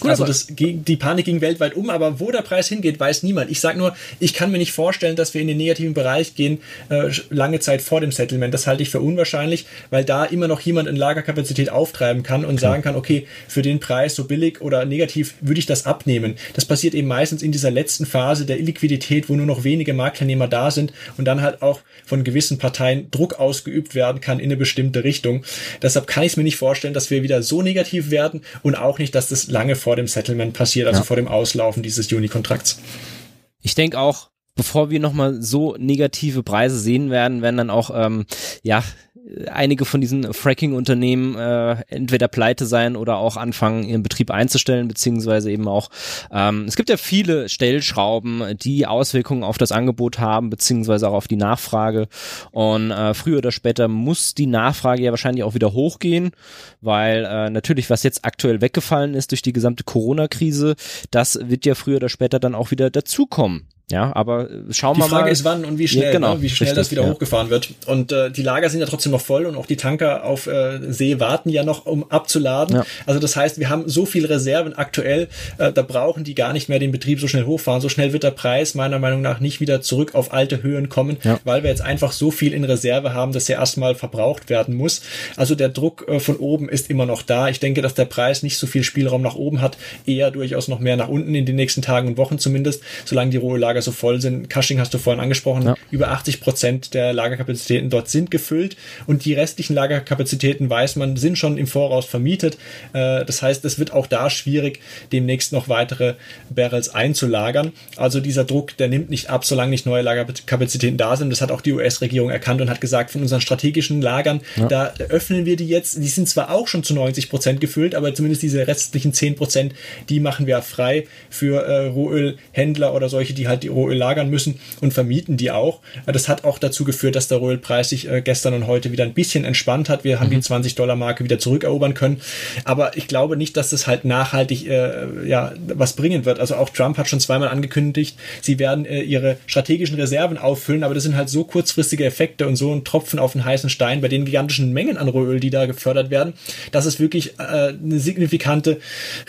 Gut, also das, die Panik ging weltweit um, aber wo der Preis hingeht, weiß niemand. Ich sage nur, ich kann mir nicht vorstellen, dass wir in den negativen Bereich gehen, äh, lange Zeit vor dem Settlement. Das halte ich für unwahrscheinlich, weil da immer noch jemand in Lagerkapazität auftreiben kann und okay. sagen kann, okay, für den Preis so billig oder negativ würde ich das abnehmen. Das passiert eben meistens in dieser letzten Phase der Illiquidität, wo nur noch wenige Marktteilnehmer da sind und dann halt auch von gewissen Parteien Druck ausgeübt werden kann in eine bestimmte Richtung. Deshalb kann ich es mir nicht vorstellen, dass wir wieder so negativ werden und auch nicht, dass das lange vor dem Settlement passiert, also ja. vor dem Auslaufen dieses Juni-Kontrakts. Ich denke auch, bevor wir nochmal so negative Preise sehen werden, werden dann auch ähm, ja einige von diesen Fracking-Unternehmen äh, entweder pleite sein oder auch anfangen, ihren Betrieb einzustellen, beziehungsweise eben auch, ähm, es gibt ja viele Stellschrauben, die Auswirkungen auf das Angebot haben, beziehungsweise auch auf die Nachfrage. Und äh, früher oder später muss die Nachfrage ja wahrscheinlich auch wieder hochgehen, weil äh, natürlich, was jetzt aktuell weggefallen ist durch die gesamte Corona-Krise, das wird ja früher oder später dann auch wieder dazukommen. Ja, aber schauen wir mal. Die Frage ist, wann und wie schnell, ja, genau, ne, wie schnell richtig, das wieder ja. hochgefahren wird. Und äh, die Lager sind ja trotzdem noch voll und auch die Tanker auf äh, See warten ja noch, um abzuladen. Ja. Also das heißt, wir haben so viel Reserven aktuell, äh, da brauchen die gar nicht mehr den Betrieb so schnell hochfahren. So schnell wird der Preis meiner Meinung nach nicht wieder zurück auf alte Höhen kommen, weil wir jetzt einfach so viel in Reserve haben, dass er erstmal verbraucht werden muss. Also der Druck äh, von oben ist immer noch da. Ich denke, dass der Preis nicht so viel Spielraum nach oben hat, eher durchaus noch mehr nach unten in den nächsten Tagen und Wochen zumindest, solange die rohe Lager so voll sind. Cushing hast du vorhin angesprochen. Ja. Über 80 Prozent der Lagerkapazitäten dort sind gefüllt und die restlichen Lagerkapazitäten, weiß man, sind schon im Voraus vermietet. Äh, das heißt, es wird auch da schwierig, demnächst noch weitere Barrels einzulagern. Also dieser Druck, der nimmt nicht ab, solange nicht neue Lagerkapazitäten da sind. Das hat auch die US-Regierung erkannt und hat gesagt, von unseren strategischen Lagern, ja. da öffnen wir die jetzt. Die sind zwar auch schon zu 90 Prozent gefüllt, aber zumindest diese restlichen 10 Prozent, die machen wir frei für äh, Rohölhändler oder solche, die halt die Rohöl lagern müssen und vermieten die auch. Das hat auch dazu geführt, dass der Rohölpreis sich äh, gestern und heute wieder ein bisschen entspannt hat. Wir haben mhm. die 20 Dollar Marke wieder zurückerobern können. Aber ich glaube nicht, dass das halt nachhaltig äh, ja was bringen wird. Also auch Trump hat schon zweimal angekündigt, sie werden äh, ihre strategischen Reserven auffüllen, aber das sind halt so kurzfristige Effekte und so ein Tropfen auf den heißen Stein bei den gigantischen Mengen an Rohöl, die da gefördert werden, dass es wirklich äh, eine signifikante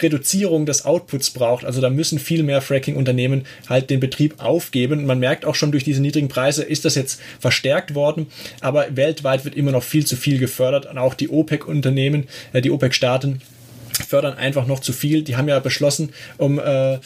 Reduzierung des Outputs braucht. Also da müssen viel mehr Fracking-Unternehmen halt den Betrieb Betrieb aufgeben. Man merkt auch schon durch diese niedrigen Preise, ist das jetzt verstärkt worden, aber weltweit wird immer noch viel zu viel gefördert und auch die OPEC-Unternehmen, äh, die OPEC-Staaten fördern einfach noch zu viel. Die haben ja beschlossen, um äh,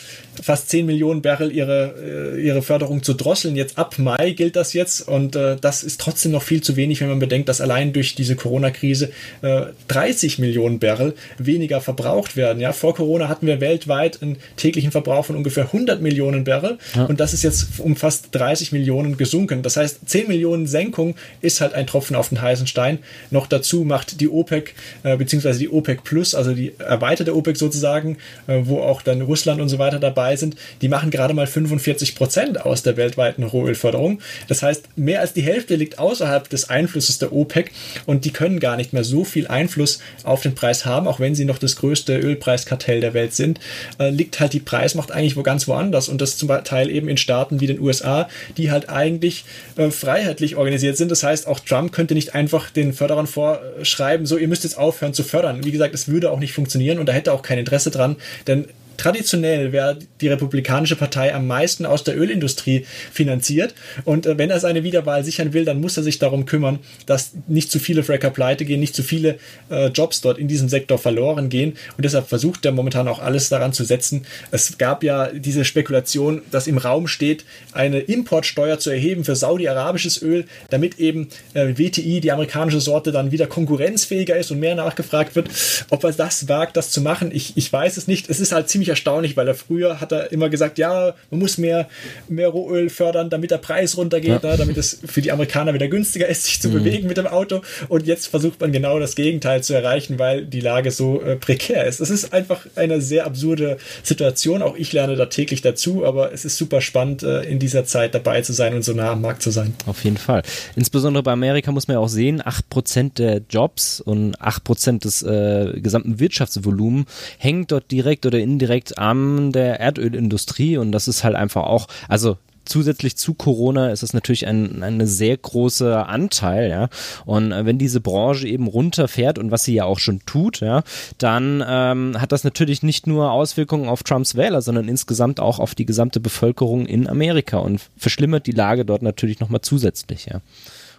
fast 10 Millionen Barrel ihre, äh, ihre Förderung zu drosseln. Jetzt ab Mai gilt das jetzt und äh, das ist trotzdem noch viel zu wenig, wenn man bedenkt, dass allein durch diese Corona-Krise äh, 30 Millionen Barrel weniger verbraucht werden. Ja, vor Corona hatten wir weltweit einen täglichen Verbrauch von ungefähr 100 Millionen Barrel ja. und das ist jetzt um fast 30 Millionen gesunken. Das heißt, 10 Millionen Senkung ist halt ein Tropfen auf den heißen Stein. Noch dazu macht die OPEC äh, beziehungsweise die OPEC Plus, also die erweiterte OPEC sozusagen, äh, wo auch dann Russland und so weiter dabei sind, die machen gerade mal 45 Prozent aus der weltweiten Rohölförderung. Das heißt, mehr als die Hälfte liegt außerhalb des Einflusses der OPEC und die können gar nicht mehr so viel Einfluss auf den Preis haben, auch wenn sie noch das größte Ölpreiskartell der Welt sind, äh, liegt halt die Preismacht eigentlich wo ganz woanders und das zum Teil eben in Staaten wie den USA, die halt eigentlich äh, freiheitlich organisiert sind. Das heißt, auch Trump könnte nicht einfach den Förderern vorschreiben, so ihr müsst jetzt aufhören zu fördern. Wie gesagt, es würde auch nicht funktionieren und da hätte auch kein Interesse dran, denn traditionell wäre die Republikanische Partei am meisten aus der Ölindustrie finanziert. Und äh, wenn er seine Wiederwahl sichern will, dann muss er sich darum kümmern, dass nicht zu viele Fracker pleite gehen, nicht zu viele äh, Jobs dort in diesem Sektor verloren gehen. Und deshalb versucht er momentan auch alles daran zu setzen. Es gab ja diese Spekulation, dass im Raum steht, eine Importsteuer zu erheben für saudi-arabisches Öl, damit eben äh, WTI, die amerikanische Sorte, dann wieder konkurrenzfähiger ist und mehr nachgefragt wird. Ob er das wagt, das zu machen, ich, ich weiß es nicht. Es ist halt ziemlich ziemlich erstaunlich, weil er früher hat er immer gesagt, ja, man muss mehr, mehr Rohöl fördern, damit der Preis runtergeht, ja. ne, damit es für die Amerikaner wieder günstiger ist, sich zu mhm. bewegen mit dem Auto. Und jetzt versucht man genau das Gegenteil zu erreichen, weil die Lage so äh, prekär ist. Es ist einfach eine sehr absurde Situation. Auch ich lerne da täglich dazu, aber es ist super spannend, äh, in dieser Zeit dabei zu sein und so nah am Markt zu sein. Auf jeden Fall. Insbesondere bei Amerika muss man ja auch sehen, 8% der Jobs und 8% des äh, gesamten Wirtschaftsvolumens hängt dort direkt oder indirekt direkt an der Erdölindustrie und das ist halt einfach auch, also zusätzlich zu Corona ist es natürlich ein, ein sehr großer Anteil, ja. Und äh, wenn diese Branche eben runterfährt und was sie ja auch schon tut, ja, dann ähm, hat das natürlich nicht nur Auswirkungen auf Trumps Wähler, sondern insgesamt auch auf die gesamte Bevölkerung in Amerika und verschlimmert die Lage dort natürlich nochmal zusätzlich, ja.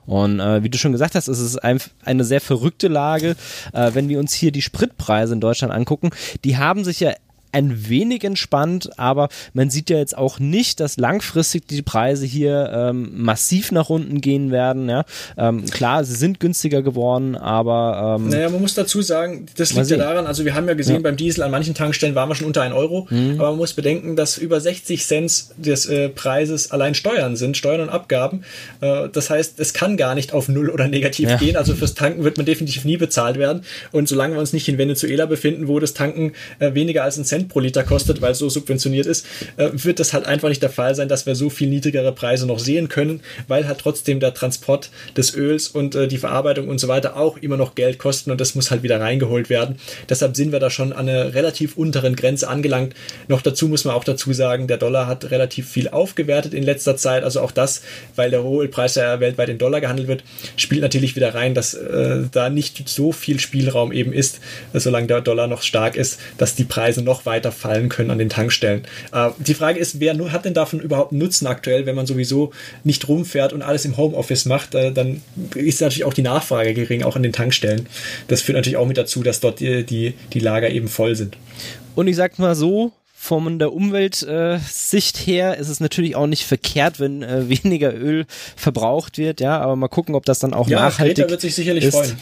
Und äh, wie du schon gesagt hast, ist es ein, eine sehr verrückte Lage. Äh, wenn wir uns hier die Spritpreise in Deutschland angucken, die haben sich ja ein wenig entspannt, aber man sieht ja jetzt auch nicht, dass langfristig die Preise hier ähm, massiv nach unten gehen werden. Ja? Ähm, klar, sie sind günstiger geworden, aber. Ähm, naja, man muss dazu sagen, das liegt ja daran, also wir haben ja gesehen, ja. beim Diesel an manchen Tankstellen waren wir schon unter 1 Euro, mhm. aber man muss bedenken, dass über 60 Cent des äh, Preises allein Steuern sind, Steuern und Abgaben. Äh, das heißt, es kann gar nicht auf Null oder negativ ja. gehen. Also fürs Tanken wird man definitiv nie bezahlt werden. Und solange wir uns nicht in Venezuela befinden, wo das Tanken äh, weniger als ein Cent Cent pro Liter kostet, weil es so subventioniert ist, äh, wird das halt einfach nicht der Fall sein, dass wir so viel niedrigere Preise noch sehen können, weil halt trotzdem der Transport des Öls und äh, die Verarbeitung und so weiter auch immer noch Geld kosten und das muss halt wieder reingeholt werden. Deshalb sind wir da schon an einer relativ unteren Grenze angelangt. Noch dazu muss man auch dazu sagen, der Dollar hat relativ viel aufgewertet in letzter Zeit. Also auch das, weil der Rohölpreis ja weltweit in Dollar gehandelt wird, spielt natürlich wieder rein, dass äh, da nicht so viel Spielraum eben ist, solange der Dollar noch stark ist, dass die Preise noch weiter fallen können an den Tankstellen. Äh, die Frage ist, wer hat denn davon überhaupt Nutzen aktuell, wenn man sowieso nicht rumfährt und alles im Homeoffice macht, äh, dann ist natürlich auch die Nachfrage gering, auch an den Tankstellen. Das führt natürlich auch mit dazu, dass dort die, die, die Lager eben voll sind. Und ich sag mal so, von der Umweltsicht äh, her ist es natürlich auch nicht verkehrt, wenn äh, weniger Öl verbraucht wird, ja, aber mal gucken, ob das dann auch ja, nachhaltig Greta wird sich sicherlich ist. freuen.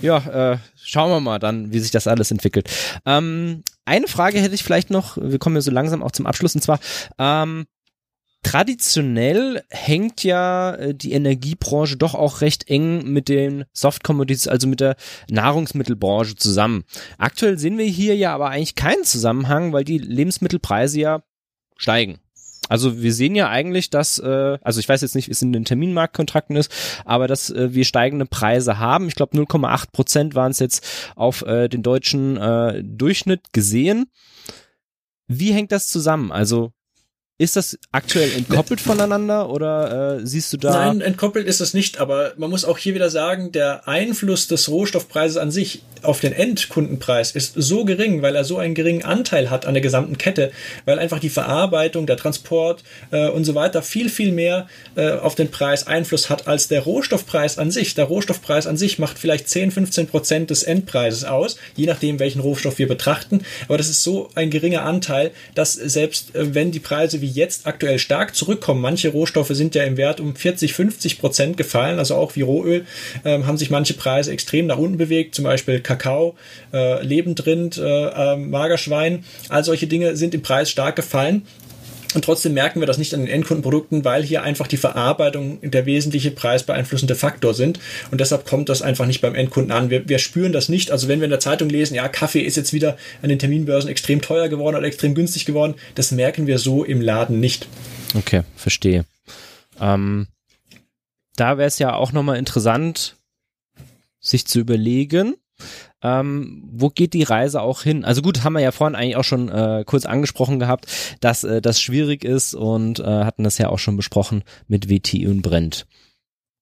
Ja, äh, schauen wir mal dann, wie sich das alles entwickelt. Ähm, eine Frage hätte ich vielleicht noch, wir kommen ja so langsam auch zum Abschluss, und zwar, ähm, traditionell hängt ja äh, die Energiebranche doch auch recht eng mit den Soft Commodities, also mit der Nahrungsmittelbranche zusammen. Aktuell sehen wir hier ja aber eigentlich keinen Zusammenhang, weil die Lebensmittelpreise ja steigen. Also wir sehen ja eigentlich, dass, äh, also ich weiß jetzt nicht, wie es in den Terminmarktkontrakten ist, aber dass äh, wir steigende Preise haben. Ich glaube 0,8 Prozent waren es jetzt auf äh, den deutschen äh, Durchschnitt gesehen. Wie hängt das zusammen? Also Ist das aktuell entkoppelt voneinander oder äh, siehst du da? Nein, entkoppelt ist es nicht, aber man muss auch hier wieder sagen, der Einfluss des Rohstoffpreises an sich auf den Endkundenpreis ist so gering, weil er so einen geringen Anteil hat an der gesamten Kette, weil einfach die Verarbeitung, der Transport äh, und so weiter viel, viel mehr äh, auf den Preis Einfluss hat als der Rohstoffpreis an sich. Der Rohstoffpreis an sich macht vielleicht 10, 15 Prozent des Endpreises aus, je nachdem, welchen Rohstoff wir betrachten. Aber das ist so ein geringer Anteil, dass selbst äh, wenn die Preise wie die jetzt aktuell stark zurückkommen. Manche Rohstoffe sind ja im Wert um 40, 50 Prozent gefallen, also auch wie Rohöl ähm, haben sich manche Preise extrem nach unten bewegt, zum Beispiel Kakao, äh, Lebendrind, äh, äh, Magerschwein, all solche Dinge sind im Preis stark gefallen. Und trotzdem merken wir das nicht an den Endkundenprodukten, weil hier einfach die Verarbeitung der wesentliche preisbeeinflussende Faktor sind. Und deshalb kommt das einfach nicht beim Endkunden an. Wir, wir spüren das nicht. Also wenn wir in der Zeitung lesen, ja, Kaffee ist jetzt wieder an den Terminbörsen extrem teuer geworden oder extrem günstig geworden, das merken wir so im Laden nicht. Okay, verstehe. Ähm, da wäre es ja auch nochmal interessant, sich zu überlegen, ähm, wo geht die Reise auch hin? Also gut, haben wir ja vorhin eigentlich auch schon äh, kurz angesprochen gehabt, dass äh, das schwierig ist und äh, hatten das ja auch schon besprochen mit WT und Brent.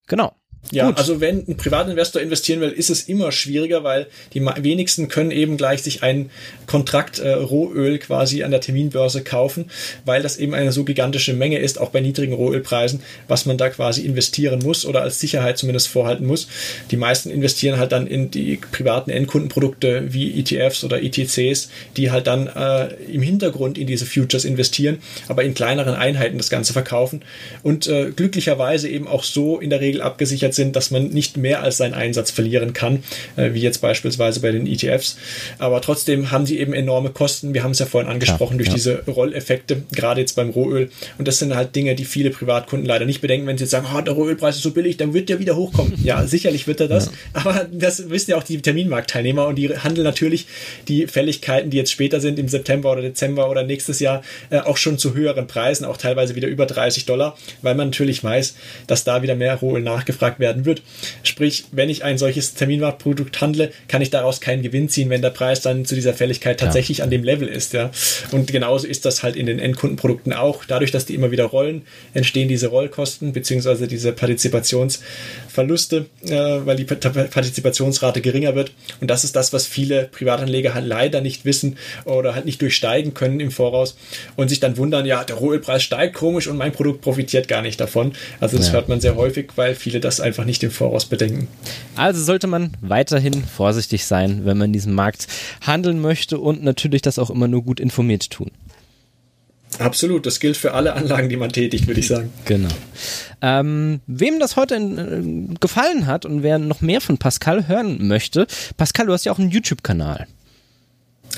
Genau. Ja, Gut. also wenn ein Privatinvestor investieren will, ist es immer schwieriger, weil die wenigsten können eben gleich sich einen Kontrakt äh, Rohöl quasi an der Terminbörse kaufen, weil das eben eine so gigantische Menge ist, auch bei niedrigen Rohölpreisen, was man da quasi investieren muss oder als Sicherheit zumindest vorhalten muss. Die meisten investieren halt dann in die privaten Endkundenprodukte wie ETFs oder ETCs, die halt dann äh, im Hintergrund in diese Futures investieren, aber in kleineren Einheiten das Ganze verkaufen und äh, glücklicherweise eben auch so in der Regel abgesichert sind, dass man nicht mehr als seinen Einsatz verlieren kann, äh, wie jetzt beispielsweise bei den ETFs. Aber trotzdem haben sie eben enorme Kosten. Wir haben es ja vorhin angesprochen ja, durch ja. diese Rolleffekte, gerade jetzt beim Rohöl. Und das sind halt Dinge, die viele Privatkunden leider nicht bedenken, wenn sie jetzt sagen, oh, der Rohölpreis ist so billig, dann wird der wieder hochkommen. Ja, sicherlich wird er das. Ja. Aber das wissen ja auch die Terminmarktteilnehmer und die handeln natürlich die Fälligkeiten, die jetzt später sind, im September oder Dezember oder nächstes Jahr, äh, auch schon zu höheren Preisen, auch teilweise wieder über 30 Dollar, weil man natürlich weiß, dass da wieder mehr Rohöl nachgefragt werden werden wird. Sprich, wenn ich ein solches Terminmarktprodukt handle, kann ich daraus keinen Gewinn ziehen, wenn der Preis dann zu dieser Fälligkeit tatsächlich ja. an dem Level ist. Ja. Und genauso ist das halt in den Endkundenprodukten auch. Dadurch, dass die immer wieder rollen, entstehen diese Rollkosten beziehungsweise diese Partizipationsverluste, äh, weil die Partizipationsrate geringer wird. Und das ist das, was viele Privatanleger halt leider nicht wissen oder halt nicht durchsteigen können im Voraus und sich dann wundern, ja, der Rohölpreis steigt komisch und mein Produkt profitiert gar nicht davon. Also das ja. hört man sehr häufig, weil viele das einfach nicht im Voraus bedenken. Also sollte man weiterhin vorsichtig sein, wenn man in diesem Markt handeln möchte und natürlich das auch immer nur gut informiert tun. Absolut, das gilt für alle Anlagen, die man tätigt, würde ich sagen. Genau. Ähm, wem das heute äh, gefallen hat und wer noch mehr von Pascal hören möchte, Pascal, du hast ja auch einen YouTube-Kanal.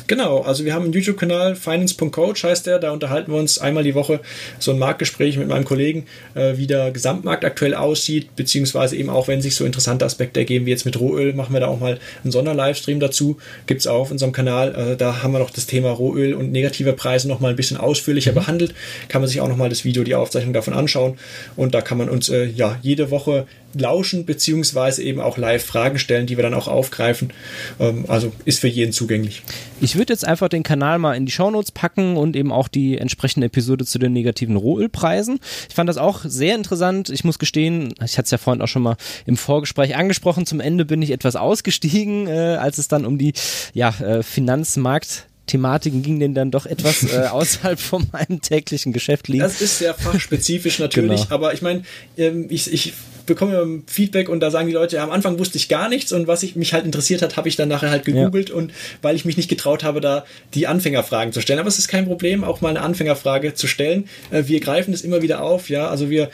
Genau, also wir haben einen YouTube-Kanal, finance.coach heißt der, da unterhalten wir uns einmal die Woche so ein Marktgespräch mit meinem Kollegen, äh, wie der Gesamtmarkt aktuell aussieht, beziehungsweise eben auch, wenn sich so interessante Aspekte ergeben, wie jetzt mit Rohöl, machen wir da auch mal einen Sonderlivestream dazu, gibt es auch auf unserem Kanal, äh, da haben wir noch das Thema Rohöl und negative Preise nochmal ein bisschen ausführlicher mhm. behandelt, kann man sich auch nochmal das Video, die Aufzeichnung davon anschauen. Und da kann man uns äh, ja jede Woche lauschen, beziehungsweise eben auch live Fragen stellen, die wir dann auch aufgreifen. Ähm, also ist für jeden zugänglich. Ich würde jetzt einfach den Kanal mal in die Shownotes packen und eben auch die entsprechende Episode zu den negativen Rohölpreisen. Ich fand das auch sehr interessant. Ich muss gestehen, ich hatte es ja vorhin auch schon mal im Vorgespräch angesprochen, zum Ende bin ich etwas ausgestiegen, äh, als es dann um die ja, äh, Finanzmarkt Thematiken ging denn dann doch etwas äh, außerhalb von meinem täglichen Geschäft liegen. Das ist sehr fachspezifisch natürlich, genau. aber ich meine, ähm, ich, ich bekomme Feedback und da sagen die Leute, am Anfang wusste ich gar nichts und was ich mich halt interessiert hat, habe ich dann nachher halt gegoogelt ja. und weil ich mich nicht getraut habe, da die Anfängerfragen zu stellen. Aber es ist kein Problem, auch mal eine Anfängerfrage zu stellen. Äh, wir greifen es immer wieder auf, ja, also wir,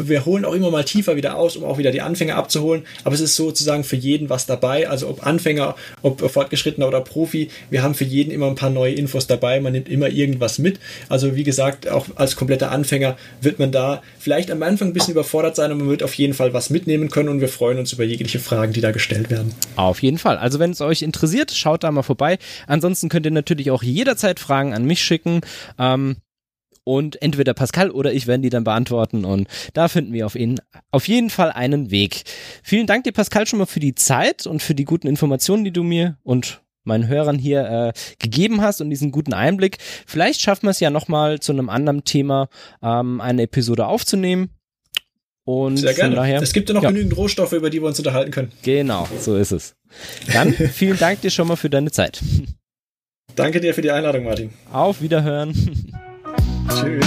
wir holen auch immer mal tiefer wieder aus, um auch wieder die Anfänger abzuholen. Aber es ist sozusagen für jeden was dabei, also ob Anfänger, ob Fortgeschrittener oder Profi, wir haben für jeden immer ein paar neue Infos dabei, man nimmt immer irgendwas mit. Also wie gesagt, auch als kompletter Anfänger wird man da vielleicht am Anfang ein bisschen überfordert sein, aber man wird auf jeden Fall was mitnehmen können und wir freuen uns über jegliche Fragen, die da gestellt werden. Auf jeden Fall. Also wenn es euch interessiert, schaut da mal vorbei. Ansonsten könnt ihr natürlich auch jederzeit Fragen an mich schicken. Ähm, und entweder Pascal oder ich werden die dann beantworten und da finden wir auf, ihn, auf jeden Fall einen Weg. Vielen Dank dir, Pascal, schon mal für die Zeit und für die guten Informationen, die du mir und meinen Hörern hier äh, gegeben hast und diesen guten Einblick. Vielleicht schaffen wir es ja nochmal zu einem anderen Thema ähm, eine Episode aufzunehmen. Und Sehr gerne. Daher, es gibt ja noch ja. genügend Rohstoffe, über die wir uns unterhalten können. Genau, so ist es. Dann vielen Dank dir schon mal für deine Zeit. Danke dir für die Einladung, Martin. Auf Wiederhören. Tschüss.